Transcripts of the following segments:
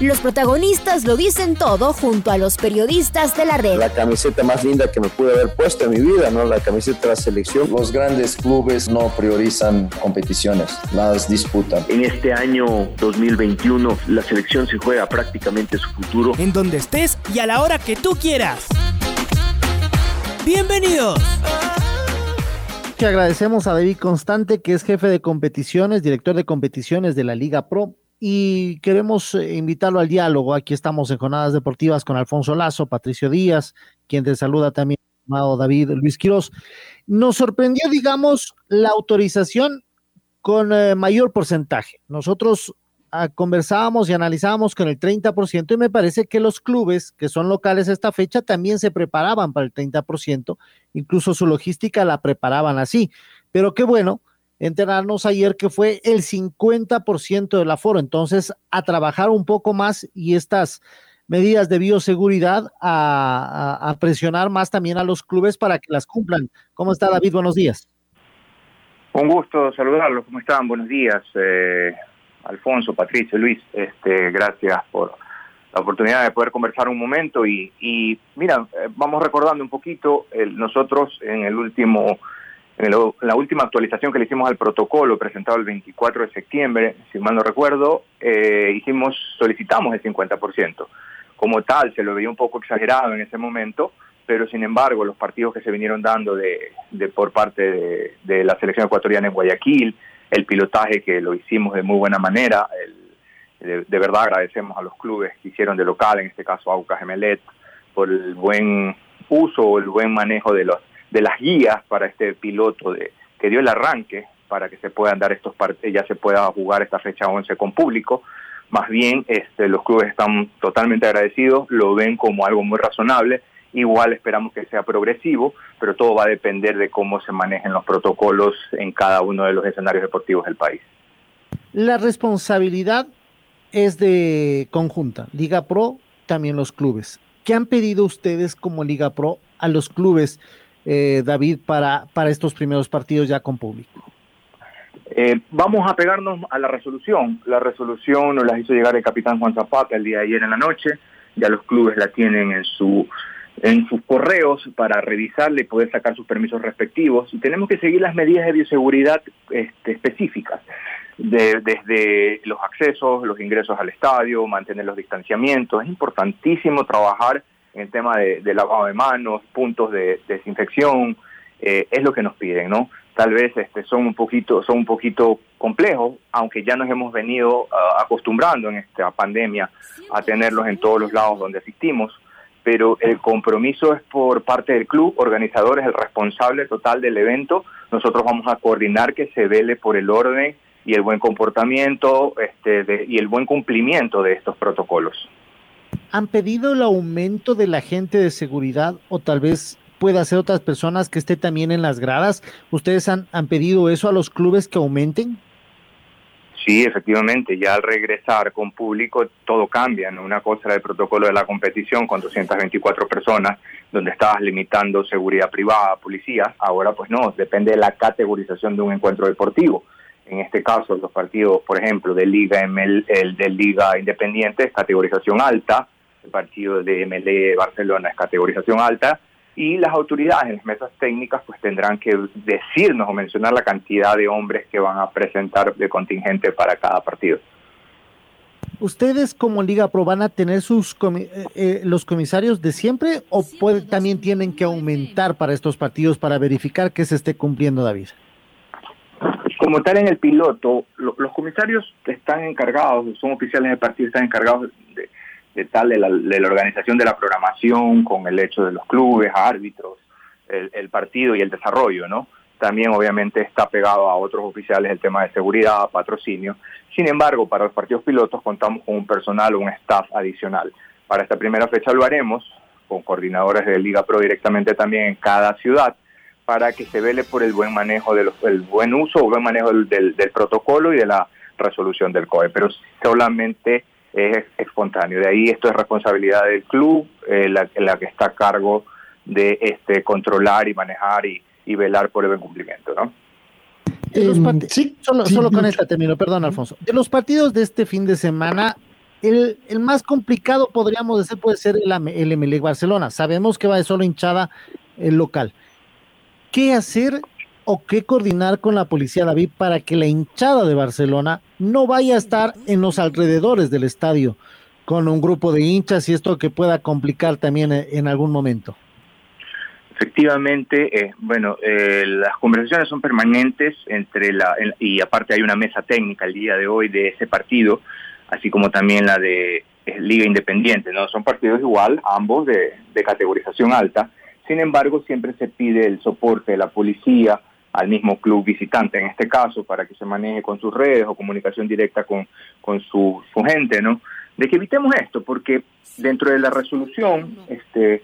Los protagonistas lo dicen todo junto a los periodistas de la red. La camiseta más linda que me pude haber puesto en mi vida, ¿no? La camiseta de la selección. Los grandes clubes no priorizan competiciones, las disputan. En este año 2021 la selección se juega prácticamente su futuro. En donde estés y a la hora que tú quieras. Bienvenidos. Que agradecemos a David Constante, que es jefe de competiciones, director de competiciones de la Liga Pro y queremos eh, invitarlo al diálogo. Aquí estamos en Jornadas Deportivas con Alfonso Lazo, Patricio Díaz, quien te saluda también, David Luis Quiroz. Nos sorprendió, digamos, la autorización con eh, mayor porcentaje. Nosotros ah, conversábamos y analizábamos con el 30% y me parece que los clubes que son locales a esta fecha también se preparaban para el 30%, incluso su logística la preparaban así. Pero qué bueno enterarnos ayer que fue el 50% del aforo. Entonces, a trabajar un poco más y estas medidas de bioseguridad a, presionar más también a los clubes para que las cumplan. ¿Cómo está David? Buenos días. Un gusto saludarlos. ¿Cómo están? Buenos días, eh, Alfonso, Patricio, Luis. Este, gracias por la oportunidad de poder conversar un momento y, mira, eh, vamos recordando un poquito, nosotros en el último en la última actualización que le hicimos al protocolo presentado el 24 de septiembre, si mal no recuerdo, eh, hicimos, solicitamos el 50%. Como tal, se lo veía un poco exagerado en ese momento, pero sin embargo, los partidos que se vinieron dando de, por parte de, la selección ecuatoriana en Guayaquil, el pilotaje que lo hicimos de muy buena manera, de, verdad agradecemos a los clubes que hicieron de local, en este caso Aucas Gemelet, por el buen uso o el buen manejo de los de las guías para este piloto de, que dio el arranque para que se puedan dar estos ya se pueda jugar esta fecha 11 con público. Más bien, este, los clubes están totalmente agradecidos, lo ven como algo muy razonable. Igual esperamos que sea progresivo, pero todo va a depender de cómo se manejen los protocolos en cada uno de los escenarios deportivos del país. La responsabilidad es de conjunta, Liga Pro, también los clubes. ¿Qué han pedido ustedes como Liga Pro a los clubes eh, David, para, para estos primeros partidos ya con público? Eh, vamos a pegarnos a la resolución. La resolución nos la hizo llegar el capitán Juan Zapata el día de ayer en la noche. Ya los clubes la tienen en su en sus correos para revisarle y poder sacar sus permisos respectivos. Y tenemos que seguir las medidas de bioseguridad este, específicas, desde los accesos, los ingresos al estadio, mantener los distanciamientos. Es importantísimo trabajar en el tema de, lavado de manos, puntos de, desinfección, eh, es lo que nos piden, ¿no? Tal vez este, son un poquito, son un poquito complejos, aunque ya nos hemos venido ah, acostumbrando en esta pandemia a tenerlos en todos los lados donde asistimos, pero el compromiso es por parte del club, organizador es el responsable total del evento, nosotros vamos a coordinar que se vele por el orden y el buen comportamiento este, y el buen cumplimiento de estos protocolos. ¿Han pedido el aumento de la gente de seguridad o tal vez pueda ser otras personas que esté también en las gradas? ¿Ustedes han, han pedido eso a los clubes que aumenten? Sí, efectivamente, ya al regresar con público todo cambia, ¿no? Una cosa era el protocolo de la competición con 224 personas, donde estabas limitando seguridad privada, policías, ahora pues no, depende de la categorización de un encuentro deportivo en este caso los partidos, por ejemplo, de Liga ML, el de Liga Independiente categorización alta, el partido de MLE Barcelona es categorización alta, y las autoridades en las mesas técnicas pues tendrán que decirnos o mencionar la cantidad de hombres que van a presentar de contingente para cada partido. ¿Ustedes como Liga Pro van a tener sus eh, eh, los comisarios de siempre o también tienen que aumentar para estos partidos para verificar que se esté cumpliendo, David? como tal en el piloto, los comisarios están encargados, son oficiales del partido, están encargados de, tal de la, organización de la programación, con el hecho de los clubes, árbitros, el, partido y el desarrollo, ¿no? También obviamente está pegado a otros oficiales el tema de seguridad, patrocinio. Sin embargo, para los partidos pilotos contamos con un personal un staff adicional. Para esta primera fecha lo haremos con coordinadores de Liga Pro directamente también en cada ciudad para que se vele por el buen manejo, de el buen uso o buen manejo del, protocolo y de la resolución del COE, pero solamente es espontáneo. De ahí esto es responsabilidad del club, eh, la, que está a cargo de este controlar y manejar y, velar por el buen cumplimiento, ¿no? Em, sí, solo, solo con esta término, perdón, Alfonso. De los partidos de este fin de semana, el, más complicado, podríamos decir, puede ser el, el Barcelona. Sabemos que va de solo hinchada el local. ¿Qué hacer o qué coordinar con la policía, David, para que la hinchada de Barcelona no vaya a estar en los alrededores del estadio con un grupo de hinchas y esto que pueda complicar también en algún momento? Efectivamente, eh, bueno, eh, las conversaciones son permanentes entre la y aparte hay una mesa técnica el día de hoy de ese partido así como también la de eh, Liga Independiente, ¿no? Son partidos igual, ambos de, categorización alta, sin embargo siempre se pide el soporte de la policía al mismo club visitante, en este caso, para que se maneje con sus redes o comunicación directa con, con su, gente, ¿no? De que evitemos esto, porque dentro de la resolución, este,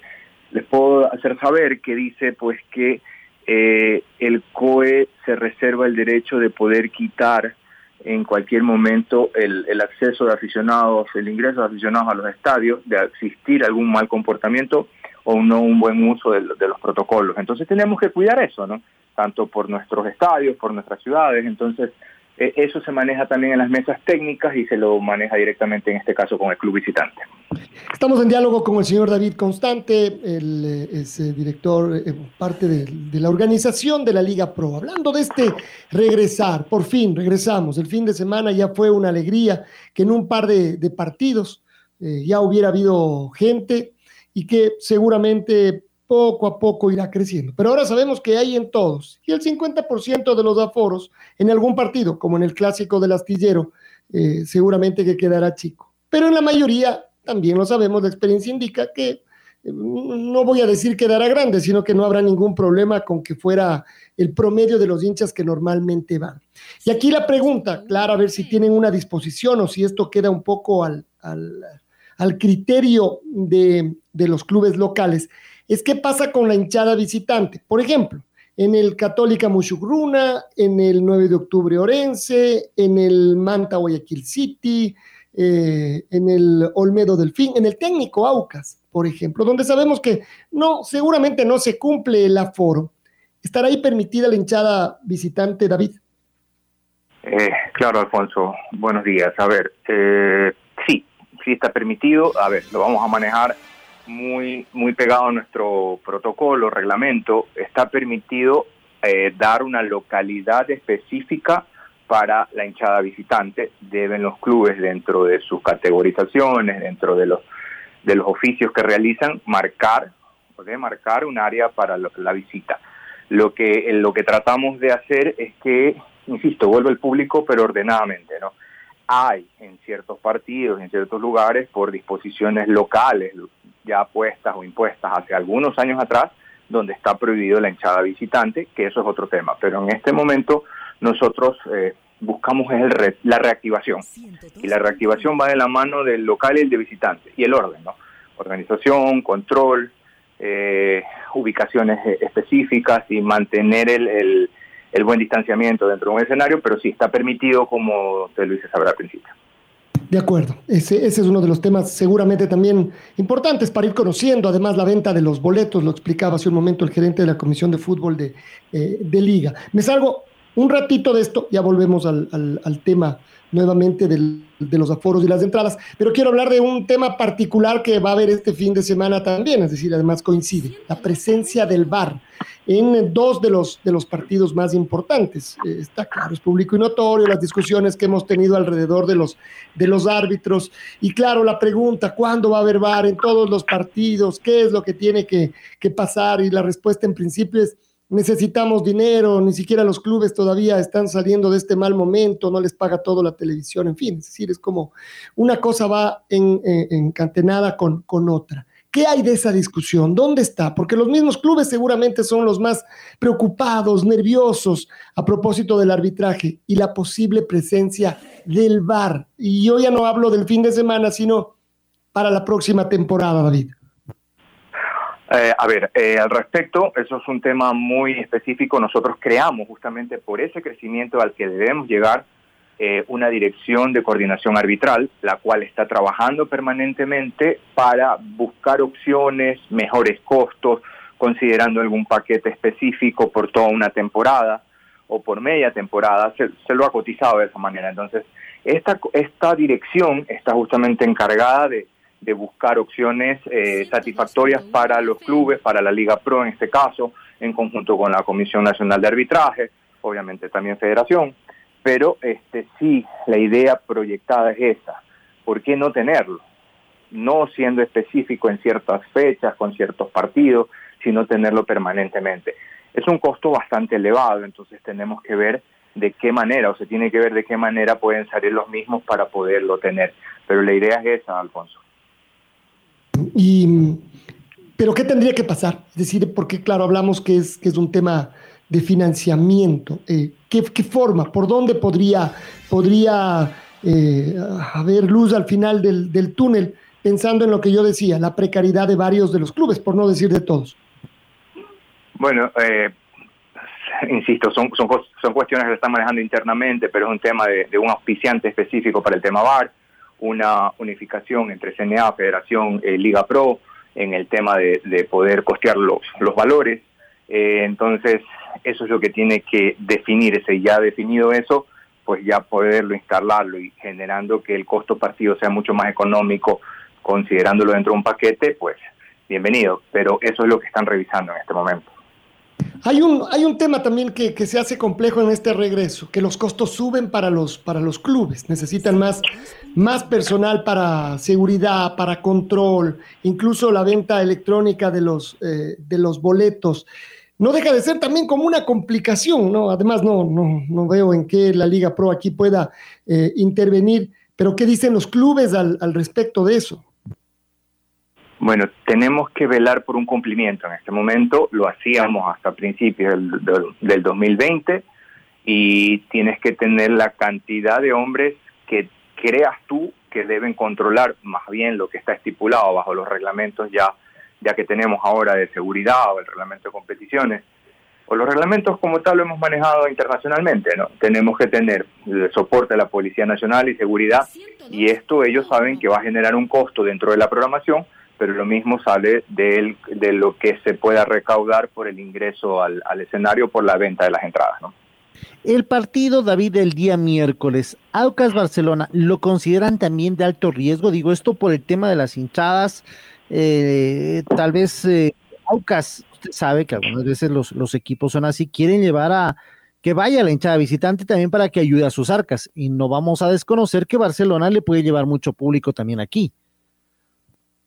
les puedo hacer saber que dice pues que eh, el COE se reserva el derecho de poder quitar en cualquier momento el, el, acceso de aficionados, el ingreso de aficionados a los estadios, de existir algún mal comportamiento o no un buen uso de, los protocolos. Entonces tenemos que cuidar eso, ¿no? Tanto por nuestros estadios, por nuestras ciudades. Entonces eh, eso se maneja también en las mesas técnicas y se lo maneja directamente en este caso con el club visitante. Estamos en diálogo con el señor David Constante, el eh, eh, director, parte de, la organización de la Liga Pro. Hablando de este regresar, por fin regresamos. El fin de semana ya fue una alegría que en un par de, partidos ya hubiera habido gente y que seguramente poco a poco irá creciendo. Pero ahora sabemos que hay en todos. Y el 50% de los aforos en algún partido, como en el clásico del astillero, eh, seguramente que quedará chico. Pero en la mayoría, también lo sabemos, la experiencia indica que eh, no voy a decir quedará grande, sino que no habrá ningún problema con que fuera el promedio de los hinchas que normalmente van. Y aquí la pregunta, claro, a ver si tienen una disposición o si esto queda un poco al, al, criterio de, de los clubes locales es qué pasa con la hinchada visitante. Por ejemplo, en el Católica Mushugruna, en el 9 de octubre Orense, en el Manta Guayaquil City, eh, en el Olmedo Delfín, en el técnico Aucas, por ejemplo, donde sabemos que no, seguramente no se cumple el aforo. ¿Estará ahí permitida la hinchada visitante, David? Eh, claro, Alfonso. Buenos días. A ver, eh, sí, sí está permitido. A ver, lo vamos a manejar muy, muy pegado a nuestro protocolo, reglamento, está permitido eh, dar una localidad específica para la hinchada visitante. Deben los clubes, dentro de sus categorizaciones, dentro de los, de los oficios que realizan, marcar, o marcar un área para la visita. Lo que, lo que tratamos de hacer es que, insisto, vuelve el público, pero ordenadamente, ¿no? Hay en ciertos partidos, en ciertos lugares, por disposiciones locales, ya puestas o impuestas hace algunos años atrás, donde está prohibido la hinchada visitante, que eso es otro tema. Pero en este momento nosotros eh, buscamos el la reactivación. Y la reactivación va de la mano del local y el de visitante, y el orden, ¿no? Organización, control, eh, ubicaciones eh, específicas y mantener el, el, el, buen distanciamiento dentro de un escenario, pero sí está permitido, como te lo hice saber al principio. De acuerdo, ese, ese, es uno de los temas seguramente también importantes para ir conociendo, además la venta de los boletos, lo explicaba hace un momento el gerente de la Comisión de Fútbol de, eh, de Liga. Me salgo un ratito de esto, ya volvemos al, al, tema nuevamente del, de los aforos y las entradas, pero quiero hablar de un tema particular que va a haber este fin de semana también, es decir, además coincide, la presencia del VAR en dos de los, de los partidos más importantes. Eh, está claro, es público y notorio las discusiones que hemos tenido alrededor de los, de los árbitros. Y claro, la pregunta, ¿cuándo va a haber VAR en todos los partidos? ¿Qué es lo que tiene que, que pasar? Y la respuesta en principio es, necesitamos dinero, ni siquiera los clubes todavía están saliendo de este mal momento, no les paga todo la televisión, en fin, es decir, es como una cosa va en, encantenada con, con otra. ¿Qué hay de esa discusión? ¿Dónde está? Porque los mismos clubes seguramente son los más preocupados, nerviosos a propósito del arbitraje y la posible presencia del VAR. Y yo ya no hablo del fin de semana, sino para la próxima temporada, David. Eh, a ver, eh, al respecto, eso es un tema muy específico. Nosotros creamos justamente por ese crecimiento al que debemos llegar eh, una dirección de coordinación arbitral, la cual está trabajando permanentemente para buscar opciones, mejores costos, considerando algún paquete específico por toda una temporada o por media temporada, se, lo ha cotizado de esa manera. Entonces, esta, esta dirección está justamente encargada de, de buscar opciones eh, satisfactorias para los clubes, para la Liga Pro en este caso, en conjunto con la Comisión Nacional de Arbitraje, obviamente también Federación, pero este sí, la idea proyectada es esa. ¿Por qué no tenerlo? No siendo específico en ciertas fechas, con ciertos partidos, sino tenerlo permanentemente. Es un costo bastante elevado, entonces tenemos que ver de qué manera, o se tiene que ver de qué manera pueden salir los mismos para poderlo tener. Pero la idea es esa, Alfonso. Y, pero ¿qué tendría que pasar? Es decir, porque claro, hablamos que es, que es un tema de financiamiento. Eh, ¿qué, forma? ¿Por dónde podría, podría eh, haber luz al final del, del, túnel? Pensando en lo que yo decía, la precariedad de varios de los clubes, por no decir de todos. Bueno, eh, insisto, son, son, son, cuestiones que se están manejando internamente, pero es un tema de, de un auspiciante específico para el tema VAR una unificación entre CNA, Federación, eh, Liga Pro, en el tema de, poder costear los, los valores. Eh, entonces, eso es lo que tiene que definirse. Ya definido eso, pues ya poderlo instalarlo y generando que el costo partido sea mucho más económico, considerándolo dentro de un paquete, pues bienvenido. Pero eso es lo que están revisando en este momento. Hay un, hay un tema también que, que, se hace complejo en este regreso, que los costos suben para los, para los clubes, necesitan más, más personal para seguridad, para control, incluso la venta electrónica de los, eh, de los boletos. No deja de ser también como una complicación, ¿no? Además, no, no, no veo en qué la Liga Pro aquí pueda eh, intervenir, pero ¿qué dicen los clubes al, al respecto de eso? Bueno, tenemos que velar por un cumplimiento. En este momento lo hacíamos hasta principios del, del, 2020 y tienes que tener la cantidad de hombres que creas tú que deben controlar más bien lo que está estipulado bajo los reglamentos ya, ya que tenemos ahora de seguridad o el reglamento de competiciones. O los reglamentos como tal lo hemos manejado internacionalmente, ¿no? Tenemos que tener el soporte de la Policía Nacional y seguridad y esto ellos saben que va a generar un costo dentro de la programación pero lo mismo sale de, de lo que se pueda recaudar por el ingreso al, escenario por la venta de las entradas. ¿no? El partido, David, del día miércoles, Aucas Barcelona, ¿lo consideran también de alto riesgo? Digo esto por el tema de las hinchadas. Eh, tal vez eh, Aucas, usted sabe que algunas veces los, los equipos son así, quieren llevar a que vaya la hinchada visitante también para que ayude a sus arcas. Y no vamos a desconocer que Barcelona le puede llevar mucho público también aquí.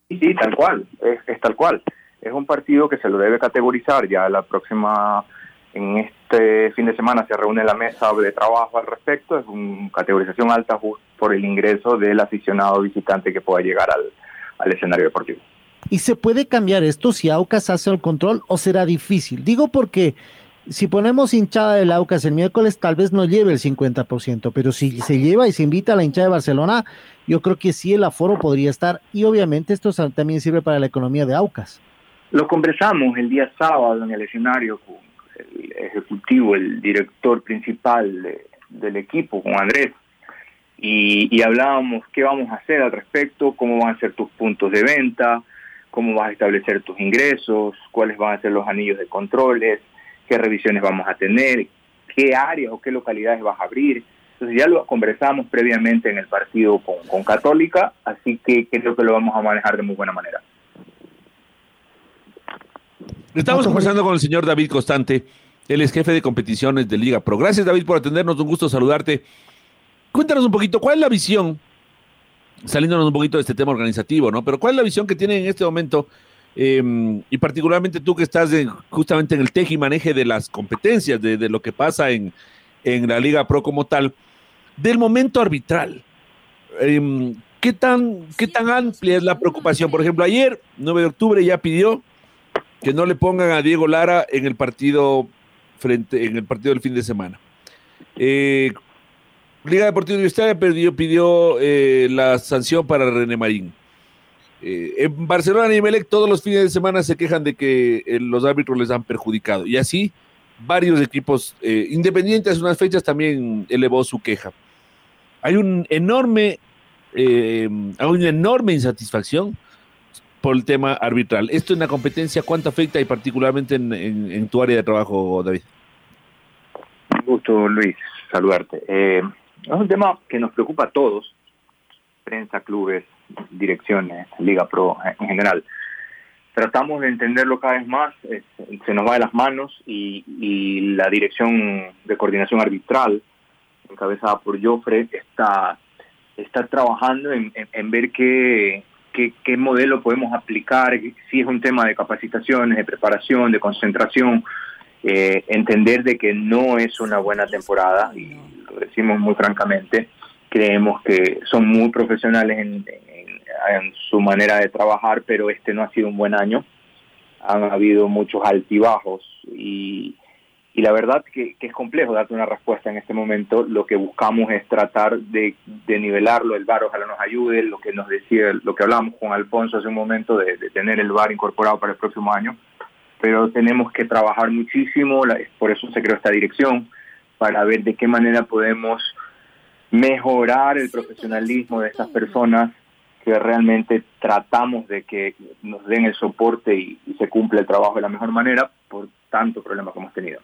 Sí, tal cual, es, tal cual. Es un partido que se lo debe categorizar ya la próxima, en este fin de semana se reúne la mesa de trabajo al respecto, es una categorización alta por el ingreso del aficionado visitante que pueda llegar al, al escenario deportivo. ¿Y se puede cambiar esto si Aucas hace el control o será difícil? Digo porque si ponemos hinchada del Aucas el miércoles, tal vez no lleve el 50%, pero si se lleva y se invita a la hinchada de Barcelona, yo creo que sí el aforo podría estar y obviamente esto también sirve para la economía de Aucas. Lo conversamos el día sábado en el escenario con el ejecutivo, el director principal del equipo, con Andrés, y, y hablábamos qué vamos a hacer al respecto, cómo van a ser tus puntos de venta, cómo vas a establecer tus ingresos, cuáles van a ser los anillos de controles, qué revisiones vamos a tener, qué áreas o qué localidades vas a abrir. Entonces ya lo conversamos previamente en el partido con, Católica, así que creo que lo vamos a manejar de muy buena manera. Estamos conversando con el señor David Constante, él es jefe de competiciones de Liga Pro. Gracias David por atendernos, un gusto saludarte. Cuéntanos un poquito, ¿cuál es la visión, saliéndonos un poquito de este tema organizativo, ¿no? Pero ¿cuál es la visión que tiene en este momento Em, y particularmente tú que estás justamente en el teje y maneje de las competencias, de, lo que pasa en, la Liga Pro como tal, del momento arbitral. Em, ¿qué, tan, ¿Qué tan amplia es la preocupación? Por ejemplo, ayer, 9 de octubre, ya pidió que no le pongan a Diego Lara en el partido frente en el partido del fin de semana. Eh, Liga Deportiva Universitaria pidió, pidió eh, la sanción para René Marín. eh, en Barcelona y Emelec todos los fines de semana se quejan de que los árbitros les han perjudicado. Y así varios equipos independientes, unas fechas también elevó su queja. Hay un enorme, hay una enorme insatisfacción por el tema arbitral. Esto en la competencia, ¿cuánto afecta y particularmente en, tu área de trabajo, David? Un gusto, Luis, saludarte. es un tema que nos preocupa a todos, prensa, clubes, direcciones, Liga Pro en general. Tratamos de entenderlo cada vez más, se nos va de las manos y, la dirección de coordinación arbitral, encabezada por Joffre, está, está trabajando en, ver qué, qué, modelo podemos aplicar, si es un tema de capacitaciones, de preparación, de concentración, eh, entender de que no es una buena temporada, y lo decimos muy francamente, creemos que son muy profesionales en, en su manera de trabajar, pero este no ha sido un buen año. Han habido muchos altibajos y, y la verdad que, es complejo darte una respuesta en este momento. Lo que buscamos es tratar de, nivelarlo. El VAR ojalá nos ayude. Lo que nos decía, lo que hablamos con Alfonso hace un momento de, tener el VAR incorporado para el próximo año. Pero tenemos que trabajar muchísimo, por eso se creó esta dirección, para ver de qué manera podemos mejorar el profesionalismo de estas personas que realmente tratamos de que nos den el soporte y, se cumpla el trabajo de la mejor manera por tanto problema que hemos tenido.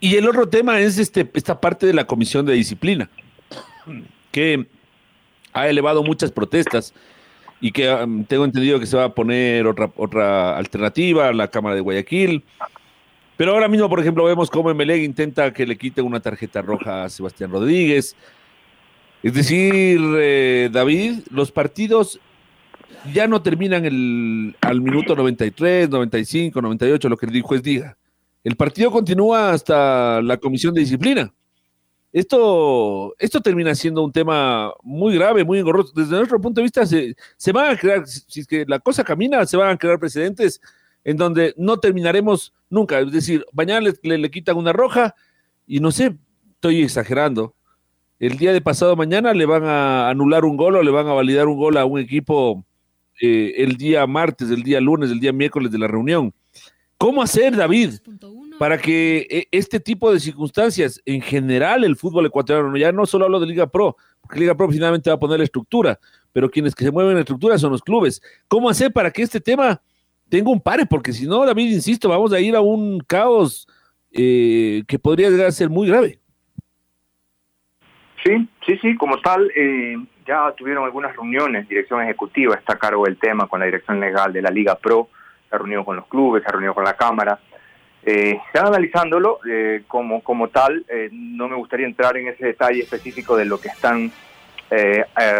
Y el otro tema es este, esta parte de la comisión de disciplina, que ha elevado muchas protestas y que tengo entendido que se va a poner otra, otra alternativa, la Cámara de Guayaquil. Pero ahora mismo, por ejemplo, vemos cómo Emeleg intenta que le quiten una tarjeta roja a Sebastián Rodríguez. Es decir, eh, David, los partidos ya no terminan el, al minuto 93, 95, 98, lo que el juez diga. El partido continúa hasta la comisión de disciplina. Esto, esto termina siendo un tema muy grave, muy engorroso. Desde nuestro punto de vista, se, van a crear, si es que la cosa camina, se van a crear precedentes en donde no terminaremos nunca. Es decir, mañana le, le quitan una roja y no sé, estoy exagerando, el día de pasado mañana le van a anular un gol o le van a validar un gol a un equipo eh, el día martes, el día lunes, el día miércoles de la reunión. ¿Cómo hacer, David, para que eh, este tipo de circunstancias, en general el fútbol ecuatoriano, ya no solo hablo de Liga Pro, porque Liga Pro finalmente va a poner la estructura, pero quienes que se mueven en la estructura son los clubes. ¿Cómo hacer para que este tema tenga un pare? Porque si no, David, insisto, vamos a ir a un caos eh, que podría llegar a ser muy grave. Sí, sí, sí, como tal, eh, ya tuvieron algunas reuniones, dirección ejecutiva está a cargo del tema con la dirección legal de la Liga Pro, se ha reunido con los clubes, se ha reunido con la Cámara, eh, están analizándolo eh, como, como tal, eh, no me gustaría entrar en ese detalle específico de lo que están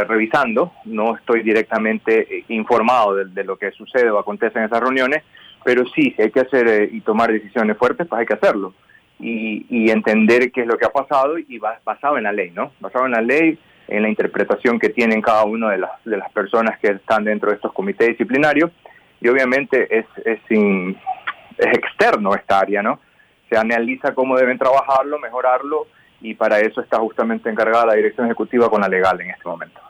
revisando, no estoy directamente informado de, lo que sucede o acontece en esas reuniones, pero sí, si hay que hacer y tomar decisiones fuertes, pues hay que hacerlo. Y, entender qué es lo que ha pasado y basado en la ley, ¿no? Basado en la ley, en la interpretación que tienen cada una de las, de las personas que están dentro de estos comités disciplinarios y obviamente es, es, es externo esta área, ¿no? Se analiza cómo deben trabajarlo, mejorarlo y para eso está justamente encargada la dirección ejecutiva con la legal en este momento.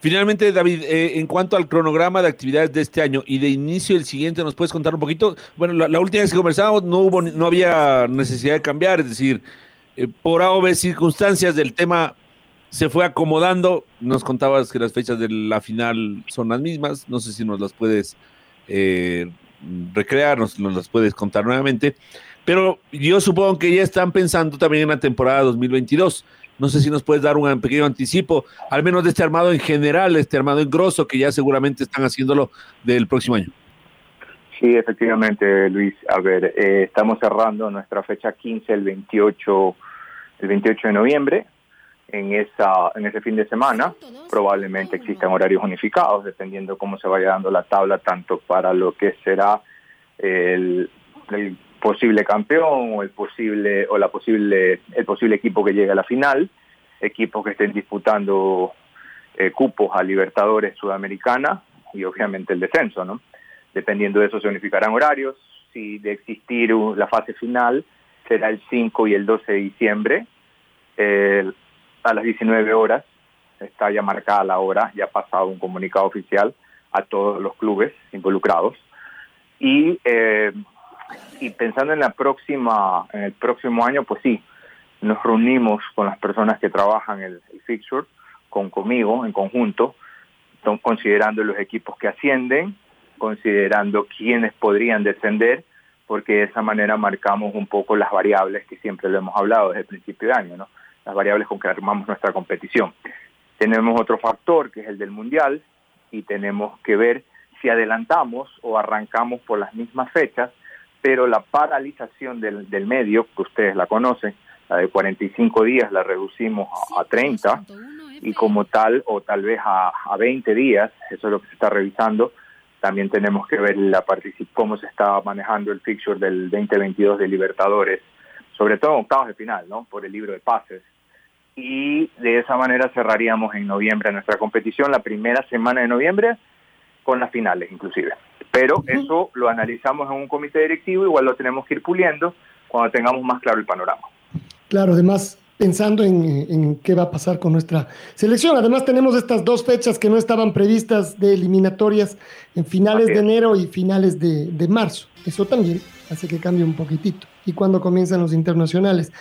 Finalmente, David, eh, en cuanto al cronograma de actividades de este año y de inicio del siguiente, ¿nos puedes contar un poquito? Bueno, la, última vez que conversábamos no hubo, no había necesidad de cambiar, es decir, eh, por A o circunstancias del tema se fue acomodando. Nos contabas que las fechas de la final son las mismas. No sé si nos las puedes eh, recrear, nos, nos las puedes contar nuevamente. Pero yo supongo que ya están pensando también en la temporada 2022. No sé si nos puedes dar un pequeño anticipo, al menos de este armado en general, este armado en grosso, que ya seguramente están haciéndolo del próximo año. Sí, efectivamente, Luis. A ver, eh, estamos cerrando nuestra fecha 15 el 28, el 28 de noviembre. En, esa, en ese fin de semana probablemente existan horarios unificados, dependiendo cómo se vaya dando la tabla, tanto para lo que será el, posible campeón o el posible o la posible el posible equipo que llegue a la final, equipos que estén disputando eh, cupos a Libertadores Sudamericana y obviamente el descenso, ¿no? Dependiendo de eso se unificarán horarios. Si de existir la fase final será el 5 y el 12 de diciembre a las 19 horas está ya marcada la hora, ya ha pasado un comunicado oficial a todos los clubes involucrados. Y, eh, y pensando en la próxima, en el próximo año, pues sí, nos reunimos con las personas que trabajan el, fixture, con conmigo en conjunto, considerando los equipos que ascienden, considerando quiénes podrían descender, porque de esa manera marcamos un poco las variables que siempre lo hemos hablado desde el principio de año, ¿no? Las variables con que armamos nuestra competición. Tenemos otro factor que es el del mundial y tenemos que ver si adelantamos o arrancamos por las mismas fechas, pero la paralización del, del medio, que ustedes la conocen, la de 45 días la reducimos a, a 30 y como tal, o tal vez a, a 20 días, eso es lo que se está revisando, también tenemos que ver la cómo se está manejando el fixture del 2022 de Libertadores, sobre todo en octavos de final, ¿no? Por el libro de pases. Y de esa manera cerraríamos en noviembre nuestra competición, la primera semana de noviembre, con las finales inclusive. Pero eso lo analizamos en un comité directivo, igual lo tenemos que ir puliendo cuando tengamos más claro el panorama. Claro, además pensando en, en, qué va a pasar con nuestra selección. Además tenemos estas dos fechas que no estaban previstas de eliminatorias en finales de enero y finales de, de, marzo. Eso también hace que cambie un poquitito. Y cuando comienzan los internacionales.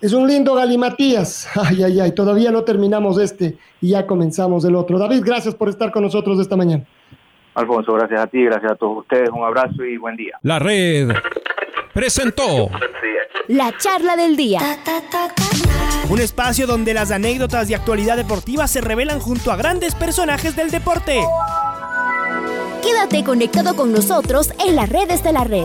Es un lindo galimatías. Ay, ay, ay. Todavía no terminamos este y ya comenzamos el otro. David, gracias por estar con nosotros esta mañana. Alfonso, gracias a ti, gracias a todos ustedes. Un abrazo y buen día. La red presentó la charla del día. Un espacio donde las anécdotas de actualidad deportiva se revelan junto a grandes personajes del deporte. Quédate conectado con nosotros en las redes de la red.